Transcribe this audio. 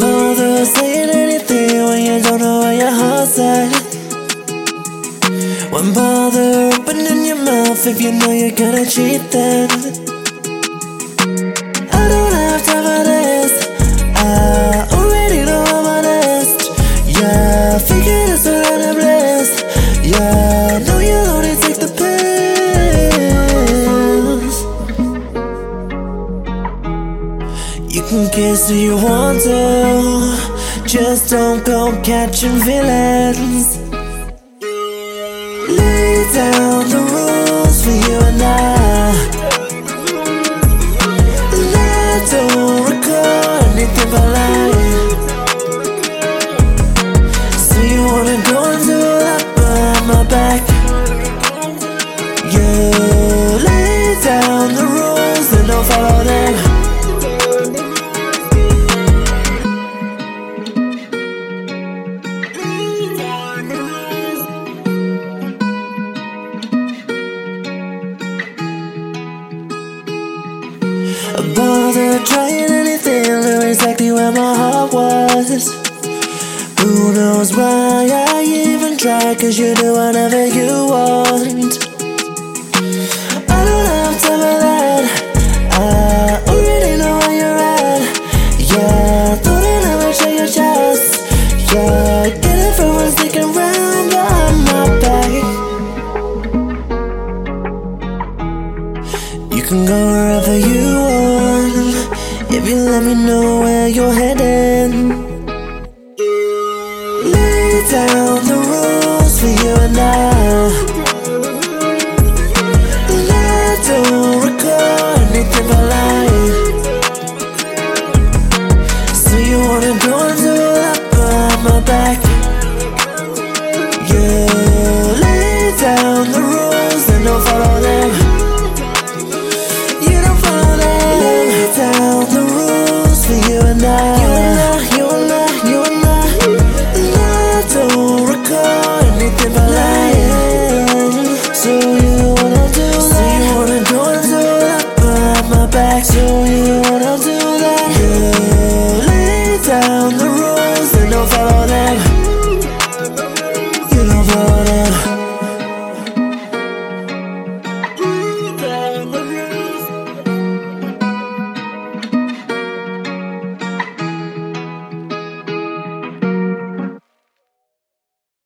No use saying anything when you don't know where your heart's at. Won't bother opening your mouth if you know you're gonna cheat then. Can kiss who you want to, oh. just don't go catching feelings. Bother trying anything, knew exactly where my heart was. Who knows why I even try, cause you do whatever you want. I don't have time for that. I already know where you're at. Yeah, thought I'd never show your chest. Yeah, get it from one sticking round behind my back. You can go wherever you want Baby, let me know where you're heading. Lay down the rules for you and I. Don't anything but lying. So you wanna go back? Yeah, lay down the rules. soon.